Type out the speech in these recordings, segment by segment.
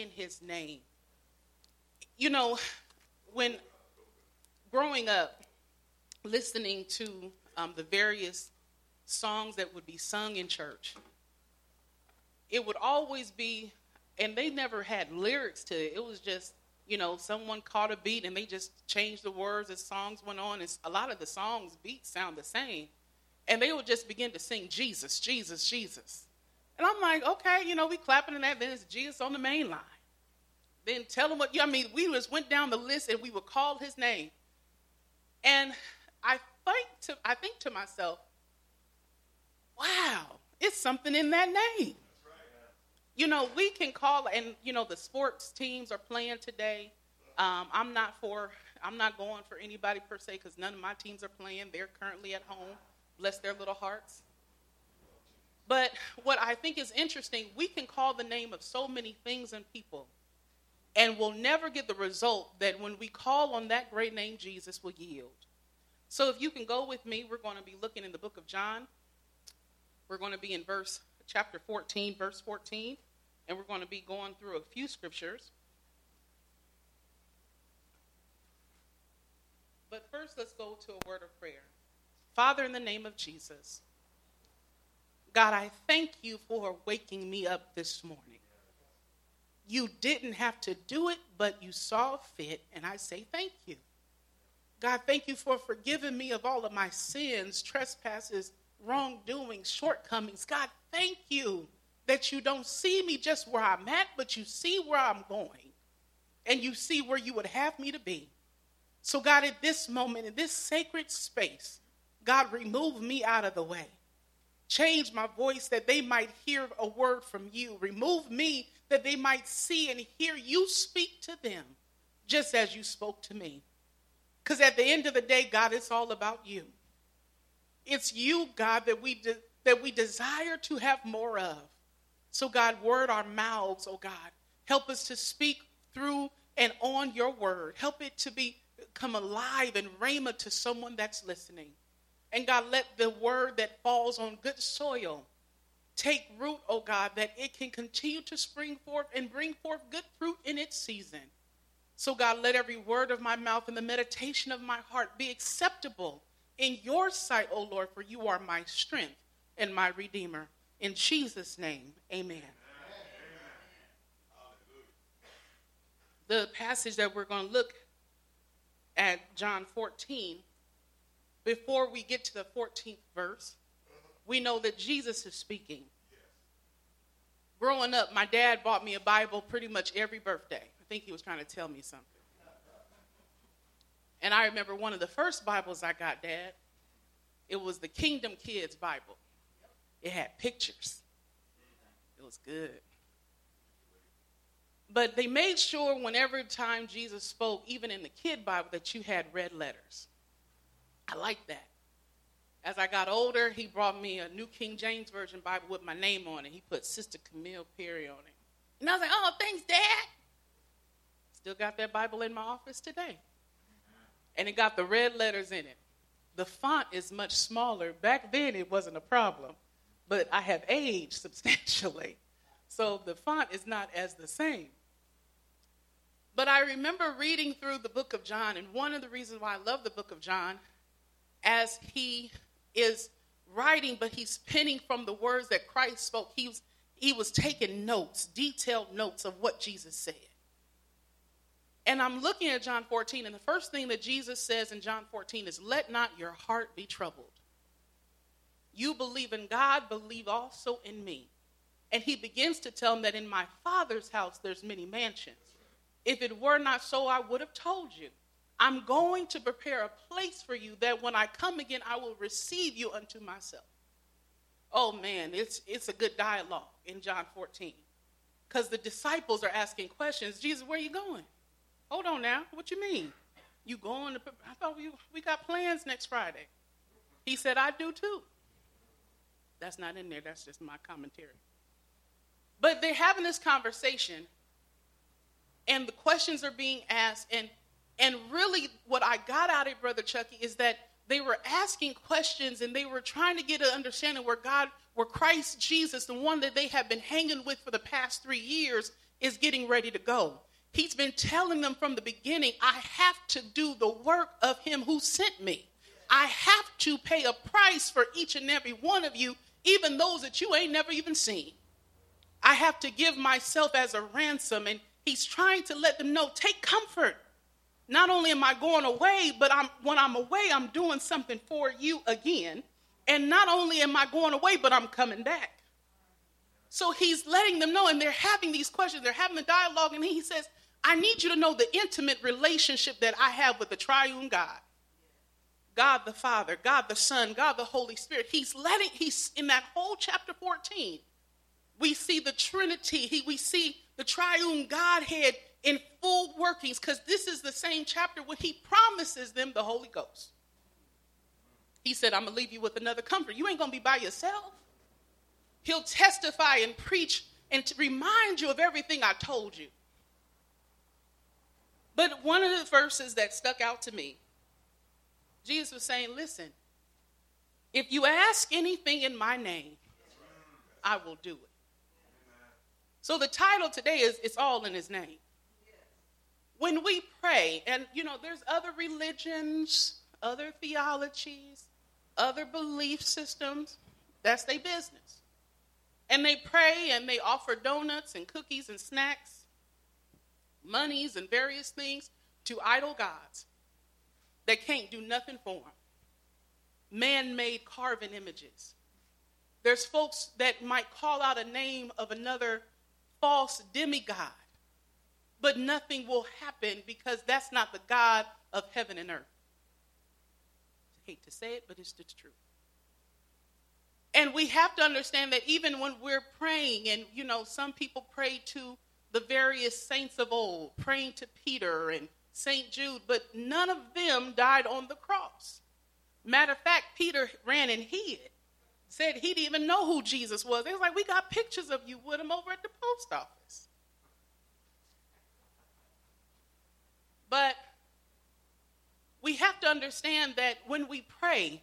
in his name. You know, when growing up, listening to um, the various songs that would be sung in church, it would always be, and they never had lyrics to it. It was just, you know, someone caught a beat and they just changed the words as songs went on. And a lot of the songs' beats sound the same. And they would just begin to sing Jesus, Jesus, Jesus. And I'm like, okay, you know, we clapping in that, then it's Jesus on the main line. Then tell him what, you, I mean, we just went down the list and we would call his name. And I think to, I think to myself, wow, it's something in that name. You know, we can call, and you know, the sports teams are playing today. Um, I'm not for, I'm not going for anybody per se because none of my teams are playing. They're currently at home. Bless their little hearts. But what I think is interesting, we can call the name of so many things and people, and we'll never get the result that when we call on that great name, Jesus will yield. So if you can go with me, we're going to be looking in the book of John. We're going to be in verse chapter 14, verse 14, and we're going to be going through a few scriptures. But first, let's go to a word of prayer. Father, in the name of Jesus, God, I thank you for waking me up this morning. You didn't have to do it, but you saw fit, and I say thank you. God, thank you for forgiving me of all of my sins, trespasses, wrongdoings, shortcomings. God, thank you that you don't see me just where I'm at, but you see where I'm going, and you see where you would have me to be. So, God, at this moment, in this sacred space, God, remove me out of the way. Change my voice that they might hear a word from you. Remove me that they might see and hear you speak to them just as you spoke to me. Because at the end of the day, God, it's all about you. It's you, God, that we, de- that we desire to have more of. So, God, word our mouths, oh God. Help us to speak through and on your word. Help it to be come alive and rhema to someone that's listening. And God, let the word that falls on good soil take root, oh God, that it can continue to spring forth and bring forth good fruit in its season. So, God, let every word of my mouth and the meditation of my heart be acceptable in your sight, O oh Lord, for you are my strength and my redeemer. In Jesus' name, amen. amen. The passage that we're going to look at, John 14, before we get to the 14th verse, we know that Jesus is speaking. Growing up, my dad bought me a Bible pretty much every birthday. I think he was trying to tell me something. And I remember one of the first Bibles I got, Dad, it was the Kingdom Kids Bible. It had pictures. It was good. But they made sure whenever time Jesus spoke, even in the kid Bible, that you had red letters. I like that. As I got older, he brought me a New King James Version Bible with my name on it. He put Sister Camille Perry on it. And I was like, oh, thanks, Dad. Still got that Bible in my office today. And it got the red letters in it. The font is much smaller. Back then, it wasn't a problem, but I have aged substantially. So the font is not as the same. But I remember reading through the book of John, and one of the reasons why I love the book of John as he is writing, but he's penning from the words that Christ spoke. He was, he was taking notes, detailed notes of what Jesus said. And I'm looking at John 14, and the first thing that Jesus says in John 14 is, Let not your heart be troubled. You believe in God, believe also in me. And he begins to tell him that in my Father's house there's many mansions. If it were not so, I would have told you. I'm going to prepare a place for you that when I come again, I will receive you unto myself. Oh man, it's, it's a good dialogue in John 14. Because the disciples are asking questions. Jesus, where are you going? Hold on now. What you mean? You going to, I thought we, we got plans next Friday. He said, I do too. That's not in there. That's just my commentary. But they're having this conversation, and the questions are being asked, and and really, what I got out of it, Brother Chucky, is that they were asking questions and they were trying to get an understanding where God, where Christ Jesus, the one that they have been hanging with for the past three years, is getting ready to go. He's been telling them from the beginning, I have to do the work of him who sent me. I have to pay a price for each and every one of you, even those that you ain't never even seen. I have to give myself as a ransom. And he's trying to let them know take comfort. Not only am I going away, but I'm, when I'm away, I'm doing something for you again. And not only am I going away, but I'm coming back. So he's letting them know, and they're having these questions, they're having the dialogue, and he says, I need you to know the intimate relationship that I have with the triune God. God the Father, God the Son, God the Holy Spirit. He's letting, he's in that whole chapter 14, we see the Trinity, he, we see the triune Godhead in full workings, because this is the same chapter where he promises them the Holy Ghost. He said, I'm going to leave you with another comfort. You ain't going to be by yourself. He'll testify and preach and to remind you of everything I told you. But one of the verses that stuck out to me, Jesus was saying, Listen, if you ask anything in my name, I will do it. So the title today is It's All in His Name. When we pray, and you know, there's other religions, other theologies, other belief systems, that's their business. And they pray and they offer donuts and cookies and snacks monies, and various things to idol gods that can't do nothing for them. Man made carven images. There's folks that might call out a name of another false demigod, but nothing will happen because that's not the God of heaven and earth. I hate to say it, but it's the truth. And we have to understand that even when we're praying, and you know, some people pray to the various saints of old, praying to Peter and St. Jude, but none of them died on the cross. Matter of fact, Peter ran and hid, said he didn't even know who Jesus was. They was like, We got pictures of you with him over at the post office. But we have to understand that when we pray,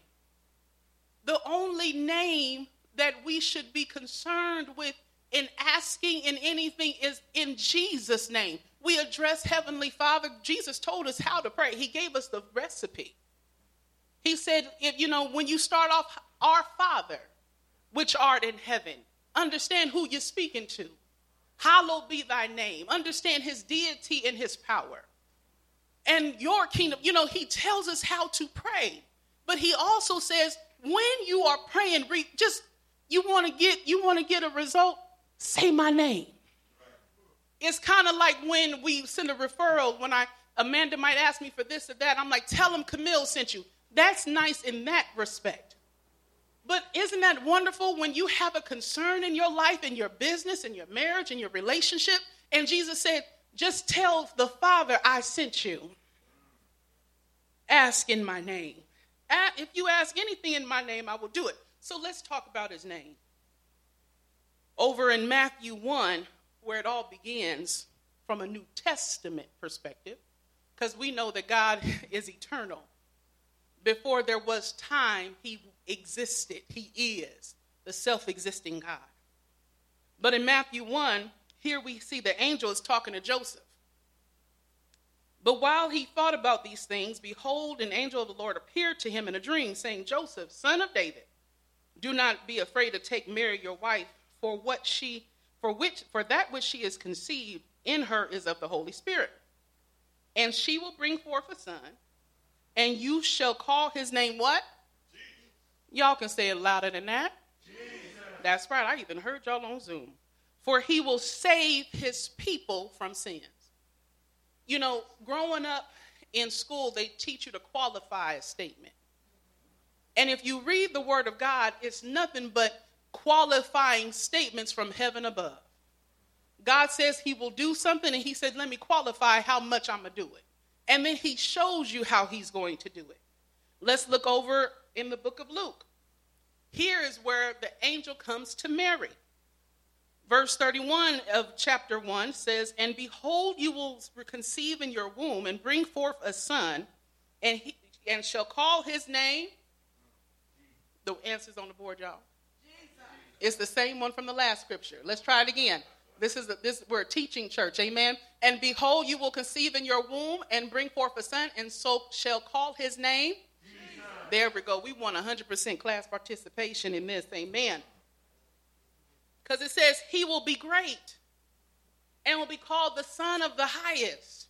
the only name that we should be concerned with in asking in anything is in Jesus' name. We address Heavenly Father. Jesus told us how to pray, He gave us the recipe. He said, if, you know, when you start off, our Father, which art in heaven, understand who you're speaking to. Hallowed be thy name. Understand his deity and his power. And your kingdom, you know, he tells us how to pray. But he also says, when you are praying, just you want to get you want to get a result, say my name. It's kind of like when we send a referral, when I Amanda might ask me for this or that, I'm like, tell them Camille sent you. That's nice in that respect. But isn't that wonderful when you have a concern in your life, in your business, in your marriage, in your relationship? And Jesus said, just tell the Father I sent you. Ask in my name. If you ask anything in my name, I will do it. So let's talk about his name over in Matthew 1, where it all begins from a New Testament perspective, because we know that God is eternal. Before there was time, He existed. He is the self existing God. But in Matthew 1, here we see the angel is talking to Joseph. But while he thought about these things, behold, an angel of the Lord appeared to him in a dream, saying, Joseph, son of David, do not be afraid to take Mary, your wife for what she for which for that which she is conceived in her is of the Holy Spirit. And she will bring forth a son, and you shall call his name what? Jesus. Y'all can say it louder than that. Jesus. That's right. I even heard y'all on Zoom. For he will save his people from sins. You know, growing up in school, they teach you to qualify a statement. And if you read the word of God, it's nothing but qualifying statements from heaven above. God says he will do something, and he said, Let me qualify how much I'm going to do it. And then he shows you how he's going to do it. Let's look over in the book of Luke. Here is where the angel comes to Mary. Verse 31 of chapter 1 says, And behold, you will conceive in your womb and bring forth a son, and, he, and shall call his name. The answer's on the board, y'all. It's the same one from the last scripture. Let's try it again. This is this we're a teaching church, amen. And behold, you will conceive in your womb and bring forth a son, and so shall call his name. Jesus. There we go. We want 100% class participation in this, amen. Because it says he will be great and will be called the Son of the Highest.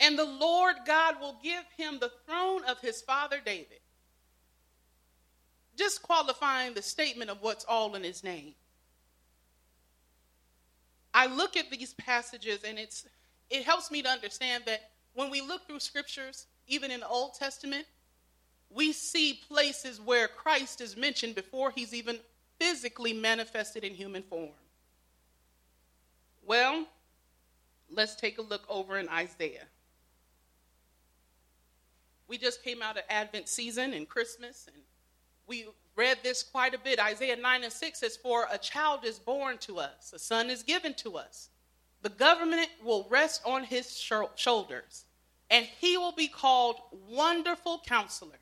And the Lord God will give him the throne of his father David. Just qualifying the statement of what's all in his name. I look at these passages and it's it helps me to understand that when we look through scriptures, even in the Old Testament, we see places where Christ is mentioned before he's even physically manifested in human form. Well, let's take a look over in Isaiah. We just came out of Advent season and Christmas, and we read this quite a bit. Isaiah 9 and 6 says, For a child is born to us, a son is given to us. The government will rest on his sh- shoulders, and he will be called Wonderful Counselor,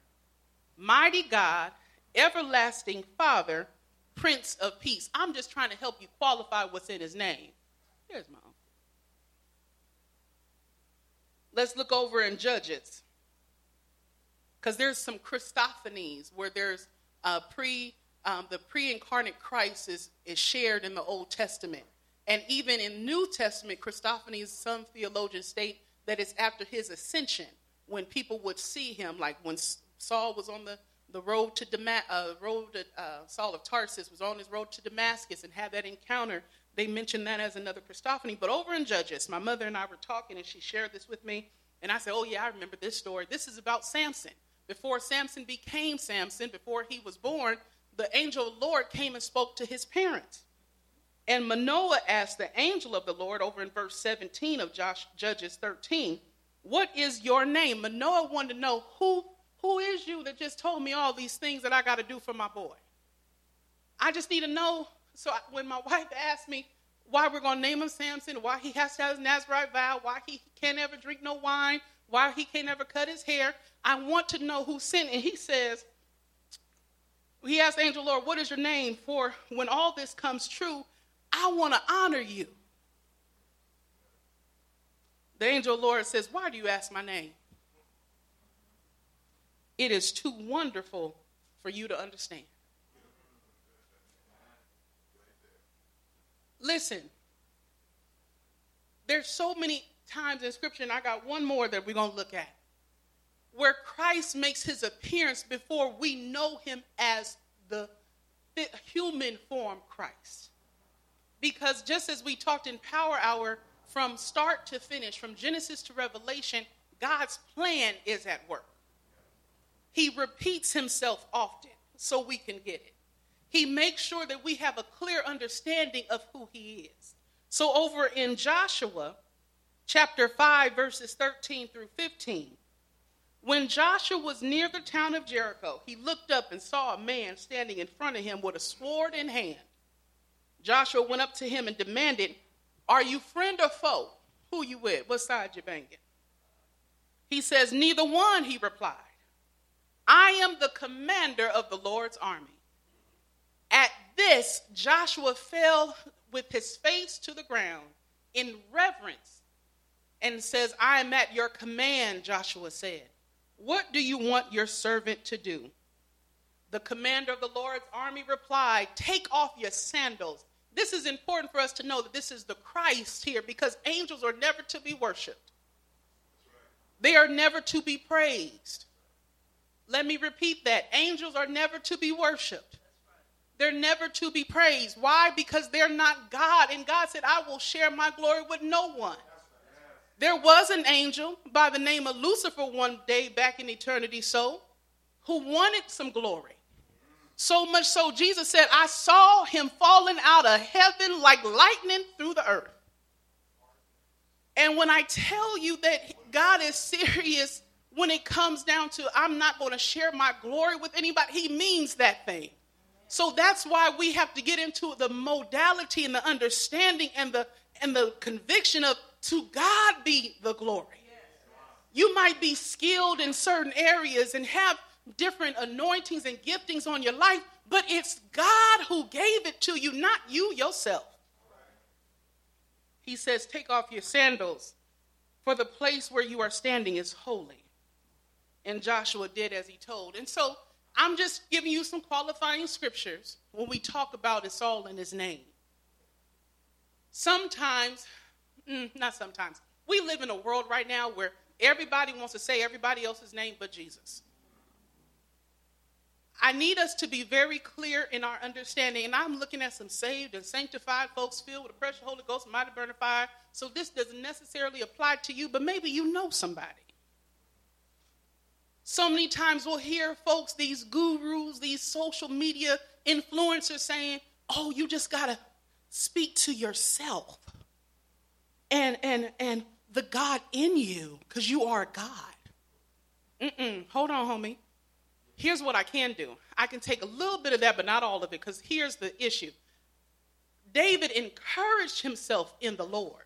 Mighty God, Everlasting Father, Prince of Peace. I'm just trying to help you qualify what's in his name. Here's my Let's look over in Judges. Because there's some Christophanies where there's uh, pre, um, the pre-incarnate Christ is, is shared in the Old Testament. And even in New Testament, Christophanies, some theologians state that it's after his ascension when people would see him, like when Saul was on the, the road to Damascus, uh, road to, uh, Saul of Tarsus was on his road to Damascus and had that encounter. They mentioned that as another Christophany. But over in Judges, my mother and I were talking, and she shared this with me. And I said, Oh, yeah, I remember this story. This is about Samson. Before Samson became Samson, before he was born, the angel of the Lord came and spoke to his parents. And Manoah asked the angel of the Lord over in verse 17 of Josh, Judges 13, What is your name? Manoah wanted to know who, who is you that just told me all these things that I got to do for my boy? I just need to know. So I, when my wife asked me why we're going to name him Samson, why he has to have his Nazarite vow, why he can't ever drink no wine, why he can't ever cut his hair, I want to know who sent. And he says, he asked Angel Lord, what is your name? For when all this comes true, I want to honor you. The angel Lord says, Why do you ask my name? It is too wonderful for you to understand. Listen, there's so many times in Scripture, and I got one more that we're going to look at where Christ makes his appearance before we know him as the human form Christ. Because just as we talked in Power Hour, from start to finish, from Genesis to Revelation, God's plan is at work. He repeats himself often so we can get it. He makes sure that we have a clear understanding of who he is. So, over in Joshua chapter 5, verses 13 through 15, when Joshua was near the town of Jericho, he looked up and saw a man standing in front of him with a sword in hand. Joshua went up to him and demanded, Are you friend or foe? Who you with? What side you banging? He says, Neither one, he replied. I am the commander of the Lord's army. At this, Joshua fell with his face to the ground in reverence and says, I am at your command, Joshua said. What do you want your servant to do? The commander of the Lord's army replied, Take off your sandals. This is important for us to know that this is the Christ here because angels are never to be worshiped, they are never to be praised. Let me repeat that angels are never to be worshiped. They're never to be praised. Why? Because they're not God. And God said, I will share my glory with no one. There was an angel by the name of Lucifer one day back in eternity, so who wanted some glory. So much so, Jesus said, I saw him falling out of heaven like lightning through the earth. And when I tell you that God is serious when it comes down to, I'm not going to share my glory with anybody, he means that thing. So that's why we have to get into the modality and the understanding and the and the conviction of to God be the glory. You might be skilled in certain areas and have different anointings and giftings on your life, but it's God who gave it to you, not you yourself. he says, Take off your sandals, for the place where you are standing is holy. And Joshua did as he told. And so I'm just giving you some qualifying scriptures when we talk about it's all in his name. Sometimes, mm, not sometimes, we live in a world right now where everybody wants to say everybody else's name but Jesus. I need us to be very clear in our understanding. And I'm looking at some saved and sanctified folks filled with the precious Holy Ghost, mighty burning fire. So this doesn't necessarily apply to you, but maybe you know somebody. So many times we'll hear folks, these gurus, these social media influencers saying, oh, you just got to speak to yourself and, and, and the God in you because you are God. Mm-mm. Hold on, homie here's what I can do I can take a little bit of that, but not all of it, because here's the issue David encouraged himself in the Lord.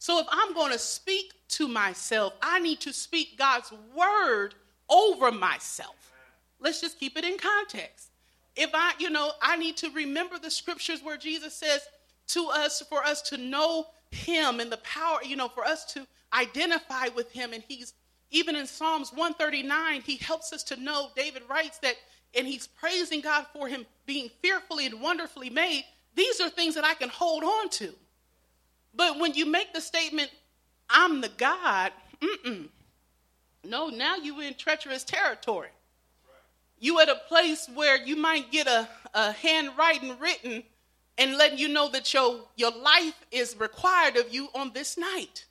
So if I'm going to speak to myself, I need to speak God's word over myself. Let's just keep it in context. If I, you know, I need to remember the scriptures where Jesus says to us, for us to know him and the power, you know, for us to identify with him, and he's even in Psalms 139, he helps us to know, David writes that, and he's praising God for him being fearfully and wonderfully made. These are things that I can hold on to. But when you make the statement, I'm the God, mm-mm. No, now you're in treacherous territory. You are at a place where you might get a, a handwriting written and letting you know that your, your life is required of you on this night.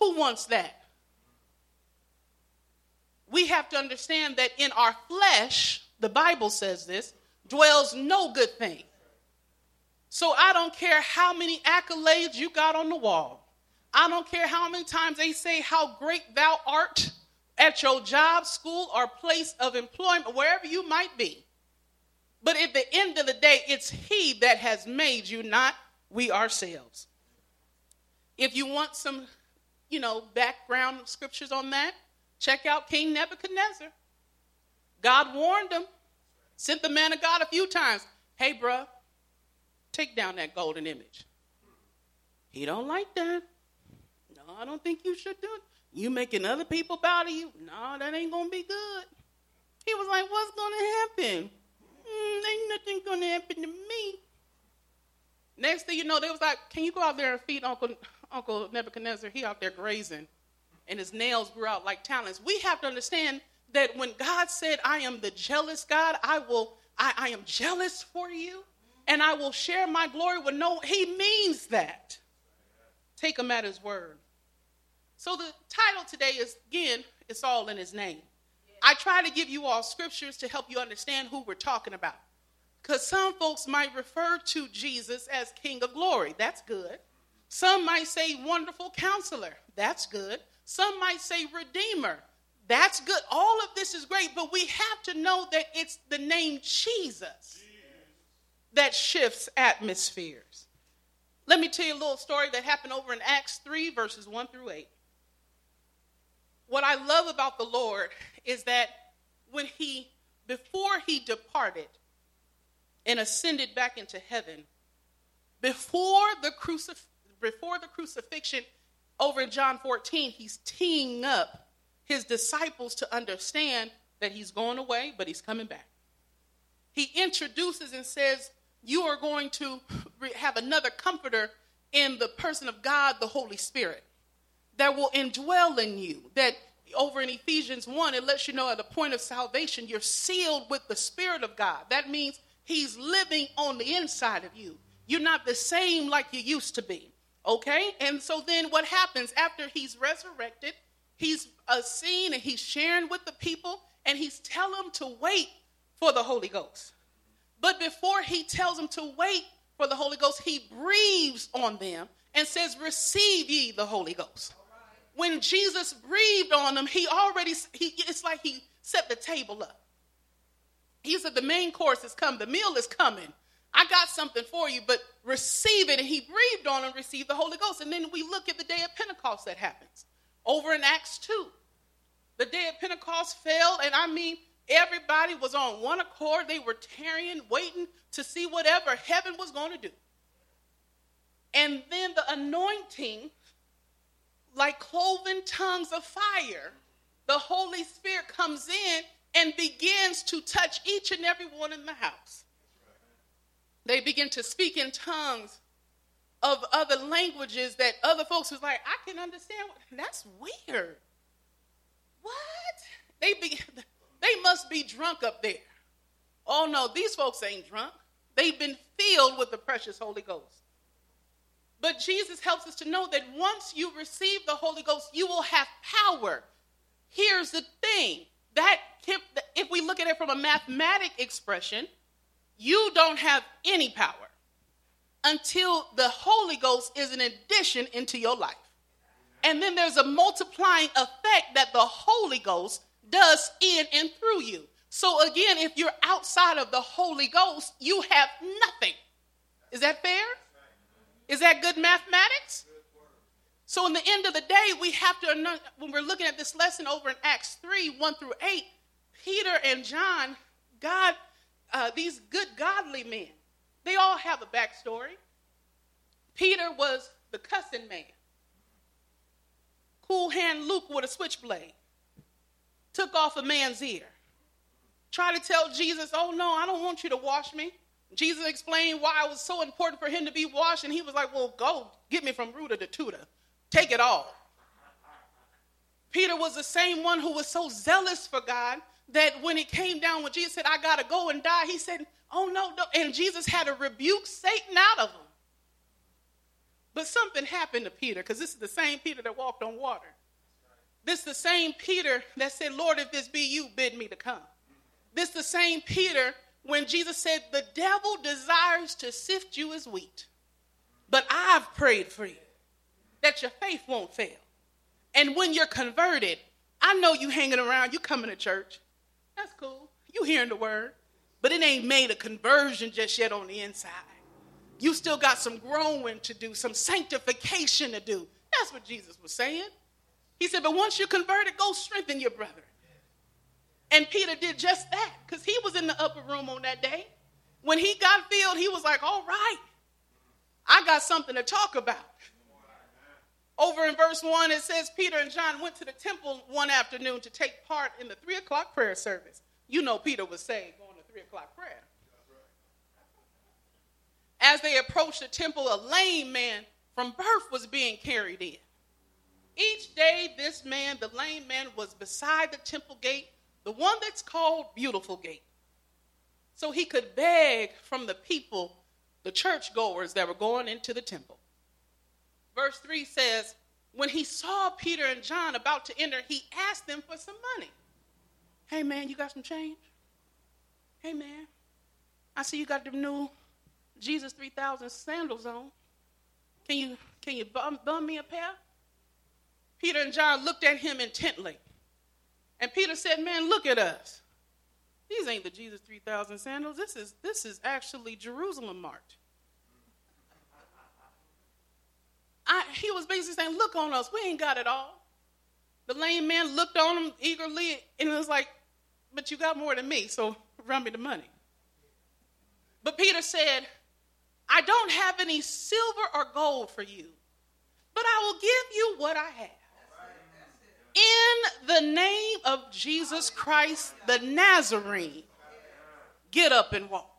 Who wants that? we have to understand that in our flesh, the Bible says this, dwells no good thing. So I don't care how many accolades you got on the wall. I don't care how many times they say how great thou art at your job, school, or place of employment, wherever you might be. But at the end of the day, it's He that has made you, not we ourselves. If you want some, you know, background scriptures on that, Check out King Nebuchadnezzar. God warned him, sent the man of God a few times. Hey, bruh, take down that golden image. He don't like that. No, I don't think you should do it. You making other people bow to you? No, that ain't gonna be good. He was like, what's gonna happen? Mm, ain't nothing gonna happen to me. Next thing you know, they was like, can you go out there and feed Uncle Uncle Nebuchadnezzar? He out there grazing and his nails grew out like talons. We have to understand that when God said, I am the jealous God, I will, I, I am jealous for you, and I will share my glory with no, he means that. Take him at his word. So the title today is again, it's all in his name. I try to give you all scriptures to help you understand who we're talking about. Because some folks might refer to Jesus as King of Glory. That's good. Some might say wonderful counselor. That's good. Some might say Redeemer. That's good. All of this is great, but we have to know that it's the name Jesus that shifts atmospheres. Let me tell you a little story that happened over in Acts 3, verses 1 through 8. What I love about the Lord is that when he, before he departed and ascended back into heaven, before the, crucif- before the crucifixion, over in John 14, he's teeing up his disciples to understand that he's going away, but he's coming back. He introduces and says, You are going to have another comforter in the person of God, the Holy Spirit, that will indwell in you. That over in Ephesians 1, it lets you know at the point of salvation, you're sealed with the Spirit of God. That means He's living on the inside of you. You're not the same like you used to be. Okay? And so then what happens after he's resurrected? He's uh, seen and he's sharing with the people and he's telling them to wait for the Holy Ghost. But before he tells them to wait for the Holy Ghost, he breathes on them and says, Receive ye the Holy Ghost. When Jesus breathed on them, he already, he, it's like he set the table up. He said, The main course is come, the meal is coming. I got something for you, but receive it. And he breathed on and received the Holy Ghost. And then we look at the day of Pentecost that happens over in Acts 2. The day of Pentecost fell, and I mean, everybody was on one accord. They were tarrying, waiting to see whatever heaven was going to do. And then the anointing, like cloven tongues of fire, the Holy Spirit comes in and begins to touch each and every one in the house. They begin to speak in tongues of other languages that other folks was like, I can understand. That's weird. What? They be, they must be drunk up there. Oh no, these folks ain't drunk. They've been filled with the precious Holy Ghost. But Jesus helps us to know that once you receive the Holy Ghost, you will have power. Here's the thing that if we look at it from a mathematic expression, you don't have any power until the Holy Ghost is an addition into your life. And then there's a multiplying effect that the Holy Ghost does in and through you. So again, if you're outside of the Holy Ghost, you have nothing. Is that fair? Is that good mathematics? So, in the end of the day, we have to, when we're looking at this lesson over in Acts 3 1 through 8, Peter and John, God, uh, these good godly men, they all have a backstory. Peter was the cussing man. Cool hand Luke with a switchblade took off a man's ear. Tried to tell Jesus, Oh, no, I don't want you to wash me. Jesus explained why it was so important for him to be washed, and he was like, Well, go get me from rooter to tutor. Take it all. Peter was the same one who was so zealous for God that when it came down, when Jesus said, I got to go and die, he said, Oh, no, no. And Jesus had to rebuke Satan out of him. But something happened to Peter because this is the same Peter that walked on water. This is the same Peter that said, Lord, if this be you, bid me to come. This is the same Peter when Jesus said, The devil desires to sift you as wheat, but I've prayed for you that your faith won't fail. And when you're converted, I know you hanging around, you coming to church. That's cool. You hearing the word, but it ain't made a conversion just yet on the inside. You still got some growing to do, some sanctification to do. That's what Jesus was saying. He said, but once you're converted, go strengthen your brother. And Peter did just that because he was in the upper room on that day. When he got filled, he was like, all right, I got something to talk about. Over in verse 1, it says Peter and John went to the temple one afternoon to take part in the 3 o'clock prayer service. You know, Peter was saved going to 3 o'clock prayer. As they approached the temple, a lame man from birth was being carried in. Each day, this man, the lame man, was beside the temple gate, the one that's called Beautiful Gate. So he could beg from the people, the churchgoers that were going into the temple. Verse 3 says, When he saw Peter and John about to enter, he asked them for some money. Hey, man, you got some change? Hey, man, I see you got the new Jesus 3000 sandals on. Can you, can you bum, bum me a pair? Peter and John looked at him intently. And Peter said, Man, look at us. These ain't the Jesus 3000 sandals. This is, this is actually Jerusalem marked. I, he was basically saying, Look on us. We ain't got it all. The lame man looked on him eagerly and was like, But you got more than me, so run me the money. But Peter said, I don't have any silver or gold for you, but I will give you what I have. In the name of Jesus Christ, the Nazarene, get up and walk.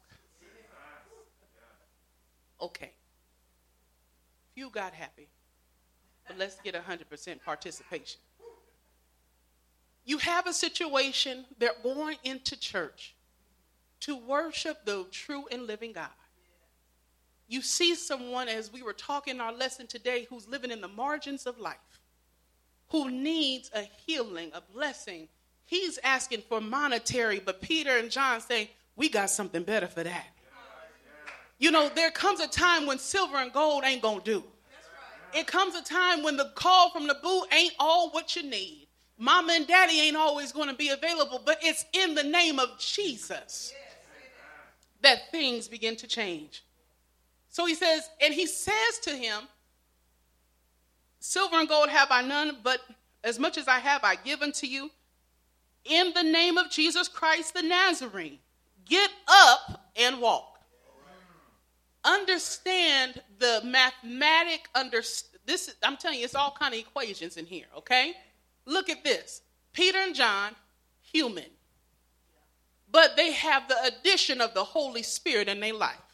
Okay. Few got happy, but let's get 100% participation. You have a situation, they're going into church to worship the true and living God. You see someone, as we were talking in our lesson today, who's living in the margins of life who needs a healing, a blessing. He's asking for monetary, but Peter and John say, We got something better for that. You know, there comes a time when silver and gold ain't gonna do. It comes a time when the call from the booth ain't all what you need. Mama and daddy ain't always to be available, but it's in the name of Jesus that things begin to change. So he says, and he says to him, Silver and gold have I none, but as much as I have, I give unto you. In the name of Jesus Christ the Nazarene, get up and walk. understand the mathematic under this i'm telling you it's all kind of equations in here okay look at this peter and john human but they have the addition of the holy spirit in their life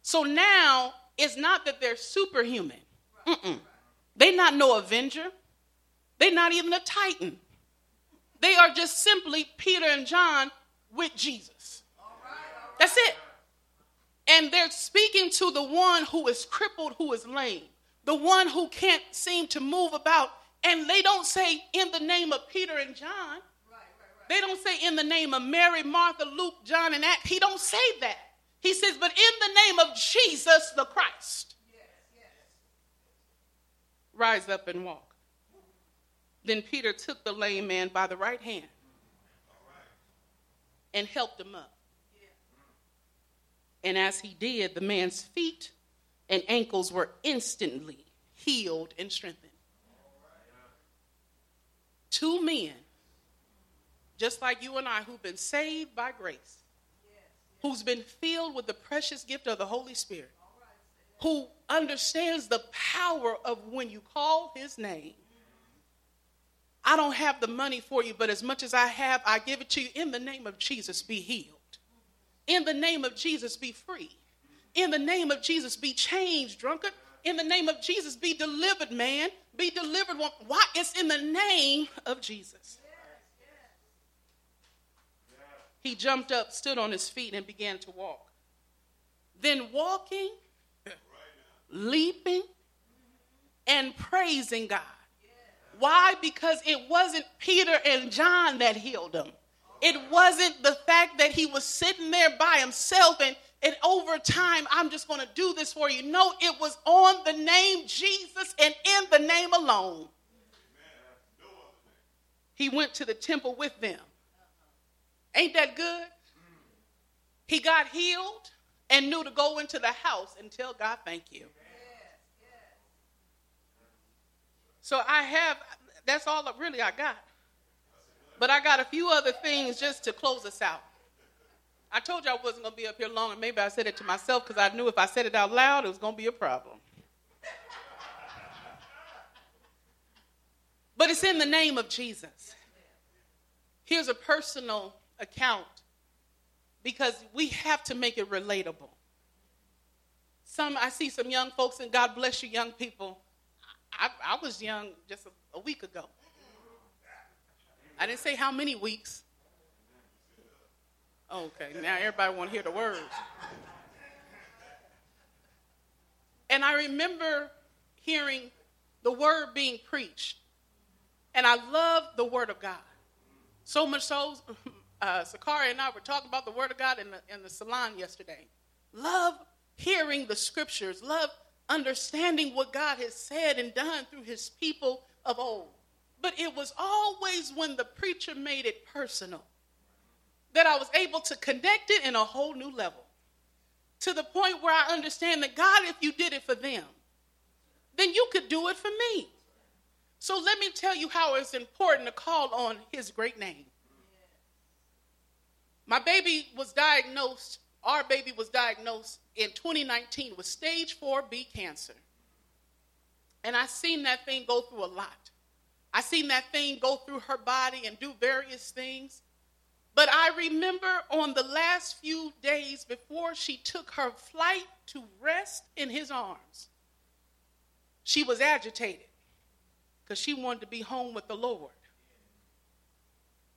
so now it's not that they're superhuman. They're not no avenger they're not even a titan they are just simply peter and john with jesus that's it and they're speaking to the one who is crippled, who is lame, the one who can't seem to move about. And they don't say in the name of Peter and John. They don't say in the name of Mary, Martha, Luke, John, and Act. He don't say that. He says, but in the name of Jesus the Christ. Rise up and walk. Then Peter took the lame man by the right hand and helped him up. And as he did, the man's feet and ankles were instantly healed and strengthened. Two men, just like you and I, who've been saved by grace, who's been filled with the precious gift of the Holy Spirit, who understands the power of when you call his name. I don't have the money for you, but as much as I have, I give it to you in the name of Jesus, be healed. In the name of Jesus, be free. In the name of Jesus, be changed, drunkard. In the name of Jesus, be delivered, man. Be delivered. Why? It's in the name of Jesus. He jumped up, stood on his feet, and began to walk. Then walking, leaping, and praising God. Why? Because it wasn't Peter and John that healed him. It wasn't the fact that he was sitting there by himself and, and over time, I'm just going to do this for you. No, it was on the name Jesus and in the name alone. He went to the temple with them. Ain't that good? He got healed and knew to go into the house and tell God, thank you. So I have, that's all really I got. But I got a few other things just to close us out. I told you I wasn't going to be up here long, and maybe I said it to myself because I knew if I said it out loud, it was going to be a problem. But it's in the name of Jesus. Here's a personal account because we have to make it relatable. Some I see some young folks, and God bless you, young people. I, I was young just a, a week ago. I didn't say how many weeks. Okay, now everybody want to hear the words. And I remember hearing the word being preached. And I love the word of God. So much so, uh, Sakari and I were talking about the word of God in the, in the salon yesterday. Love hearing the scriptures, love understanding what God has said and done through his people of old. But it was always when the preacher made it personal that I was able to connect it in a whole new level. To the point where I understand that God, if you did it for them, then you could do it for me. So let me tell you how it's important to call on his great name. My baby was diagnosed, our baby was diagnosed in 2019 with stage 4B cancer. And I seen that thing go through a lot. I seen that thing go through her body and do various things. But I remember on the last few days before she took her flight to rest in his arms, she was agitated because she wanted to be home with the Lord.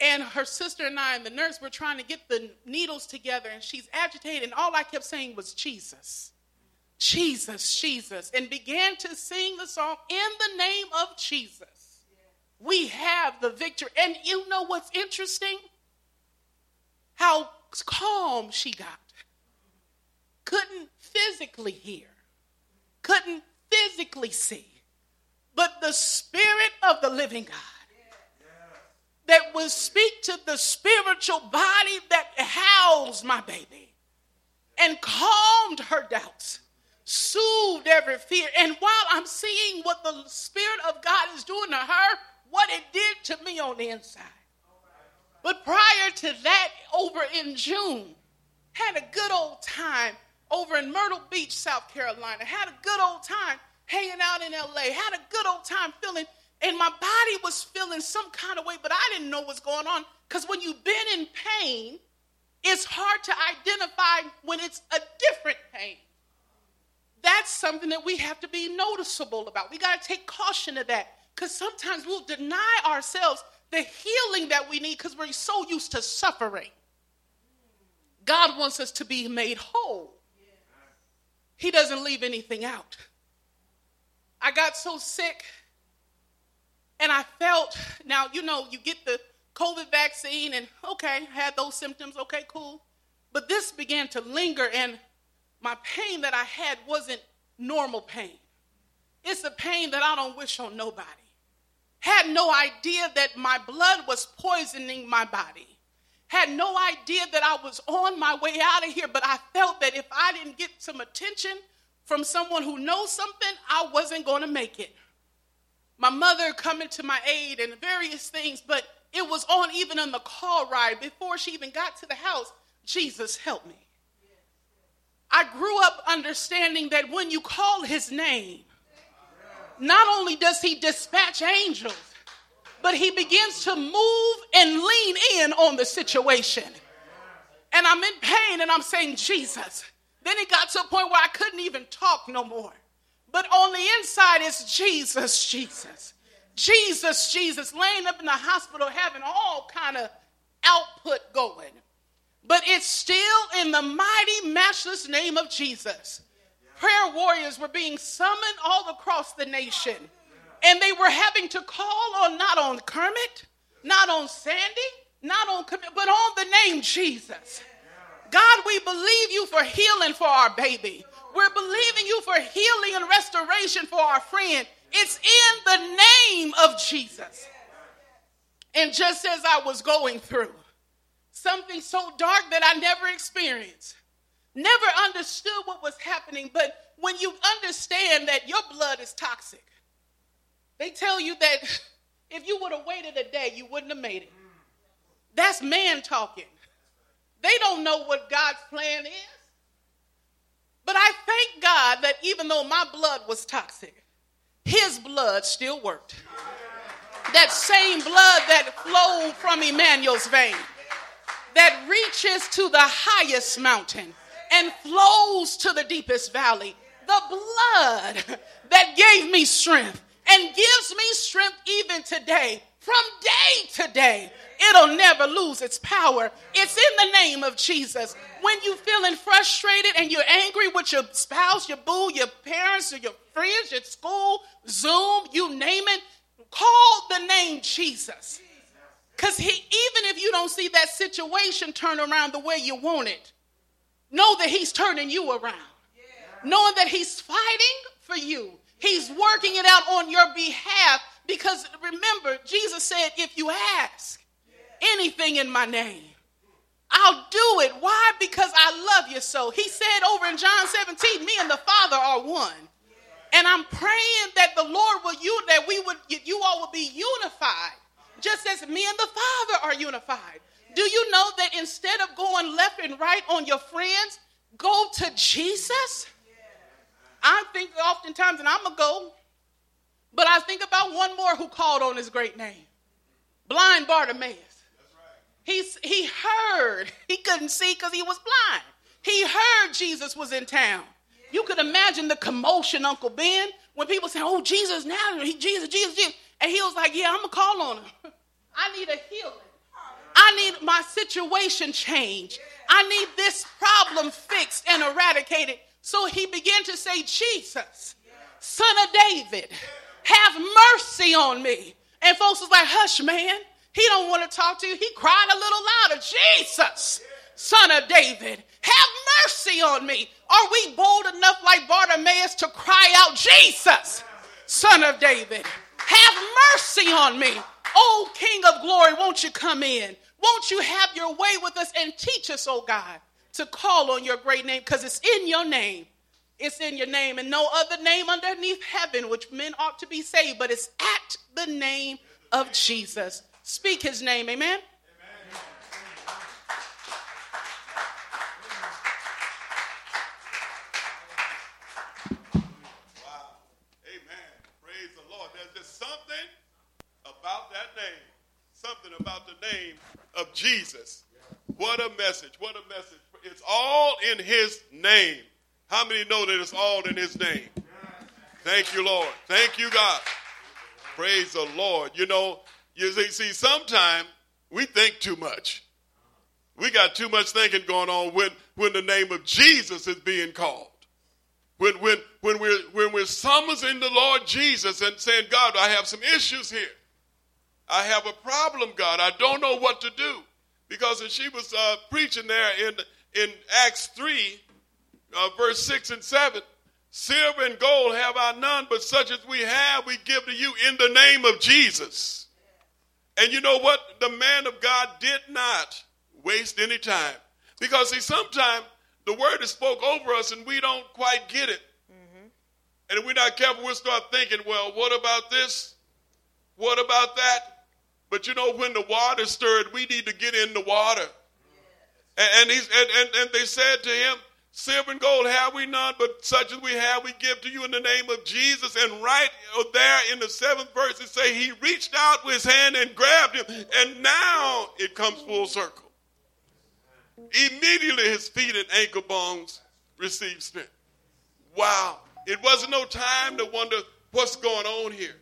And her sister and I and the nurse were trying to get the needles together, and she's agitated, and all I kept saying was Jesus. Jesus, Jesus, and began to sing the song in the name of Jesus we have the victory. And you know what's interesting? How calm she got. Couldn't physically hear, couldn't physically see, but the Spirit of the living God that will speak to the spiritual body that housed my baby and calmed her doubts, soothed every fear. And while I'm seeing what the Spirit of God is doing to her, what it did to me on the inside. But prior to that, over in June, had a good old time over in Myrtle Beach, South Carolina. Had a good old time hanging out in LA. Had a good old time feeling, and my body was feeling some kind of way, but I didn't know what's going on. Because when you've been in pain, it's hard to identify when it's a different pain. That's something that we have to be noticeable about. We got to take caution of that because sometimes we'll deny ourselves the healing that we need because we're so used to suffering. God wants us to be made whole. He doesn't leave anything out. I got so sick and I felt, now, you know, you get the COVID vaccine and okay, had those symptoms, okay, cool. But this began to linger and my pain that I had wasn't normal pain. It's a pain that I don't wish on nobody. Had no idea that my blood was poisoning my body had no idea that I was on my way out of here, but I felt that if I didn't get some attention from someone who knows something, I wasn't going to make it. My mother coming to my aid and various things, but it was on even on the car ride before she even got to the house. Jesus help me. I grew up understanding that when you call his name, not only does he dispatch angels, but he begins to move and lean in on the situation. And I'm in pain and I'm saying, Jesus. Then it got to a point where I couldn't even talk no more. But on the inside is Jesus, Jesus. Jesus, Jesus, laying up in the hospital having all kind of output going. But it's still in the mighty, matchless name of Jesus. Prayer warriors were being summoned all across the nation and they were having to call on not on Kermit, not on Sandy, not on but on the name Jesus. God, we believe you for healing for our baby. We're believing you for healing and restoration for our friend. It's in the name of Jesus. And just as I was going through something so dark that I never experienced, never understood what was happening, but when you understand that your blood is toxic, they tell you that if you would have waited a day, you wouldn't have made it. That's man talking. They don't know what God's plan is. But I thank God that even though my blood was toxic, his blood still worked. That same blood that flowed from Emmanuel's vein, that reaches to the highest mountain and flows to the deepest valley. The blood that gave me strength and gives me strength even today, from day to day. It'll never lose its power. It's in the name of Jesus. When you're feeling frustrated and you're angry with your spouse, your boo, your parents, or your friends, your school, Zoom, you name it, call the name Jesus. Because he, even if you don't see that situation turn around the way you want it, know that he's turning you around. Knowing that he's fighting for you He's working it out on your behalf because remember, Jesus said, if you ask anything in my name, I'll do it. Why? Because I love you so. He said over in John 17, me and the Father are one. And I'm praying that the Lord will you that we would you all will be unified, just as me and the Father are unified. Do you know that instead of going left and right on your friends, go to Jesus? I think oftentimes, and I'm to go, but I think about one more who called on his great name blind Bartimaeus. He's, he heard, he couldn't see because he was blind. He heard Jesus was in town. You could imagine the commotion, Uncle Ben, when people say, Oh, Jesus, now, Jesus, Jesus, Jesus. And he was like, Yeah, I'm going to call on him. I need a healing. I need my situation changed. I need this problem fixed and eradicated. So he began to say, Jesus, son of David, have mercy on me. And folks was like, hush, man. He don't want to talk to you. He cried a little louder. Jesus, son of David, have mercy on me. Are we bold enough like Bartimaeus to cry out, Jesus, son of David, have mercy on me. Oh, King of glory, won't you come in? Won't you have your way with us and teach us, oh God? to call on your great name because it's in your name. It's in your name, and no other name underneath heaven which men ought to be saved, but it's at the name of Jesus. Speak his name, amen? amen. about the name of Jesus. What a message. What a message. It's all in his name. How many know that it's all in his name? Thank you, Lord. Thank you, God. Praise the Lord. You know, you see, sometimes we think too much. We got too much thinking going on when, when the name of Jesus is being called. When, when, when, we're, when we're summoning the Lord Jesus and saying, God, I have some issues here. I have a problem, God. I don't know what to do. Because as she was uh, preaching there in, in Acts 3, uh, verse 6 and 7, silver and gold have I none, but such as we have, we give to you in the name of Jesus. And you know what? The man of God did not waste any time. Because, see, sometimes the word is spoke over us and we don't quite get it. Mm-hmm. And if we're not careful, we'll start thinking, well, what about this? What about that? But you know, when the water stirred, we need to get in the water. And, and, he's, and, and, and they said to him, Silver and gold have we none, but such as we have, we give to you in the name of Jesus. And right there in the seventh verse, it say he reached out with his hand and grabbed him. And now it comes full circle. Immediately his feet and ankle bones received strength. Wow. It wasn't no time to wonder what's going on here.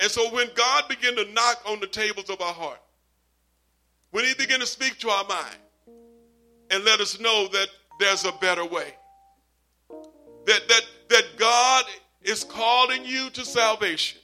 And so when God began to knock on the tables of our heart, when he began to speak to our mind and let us know that there's a better way, that, that, that God is calling you to salvation,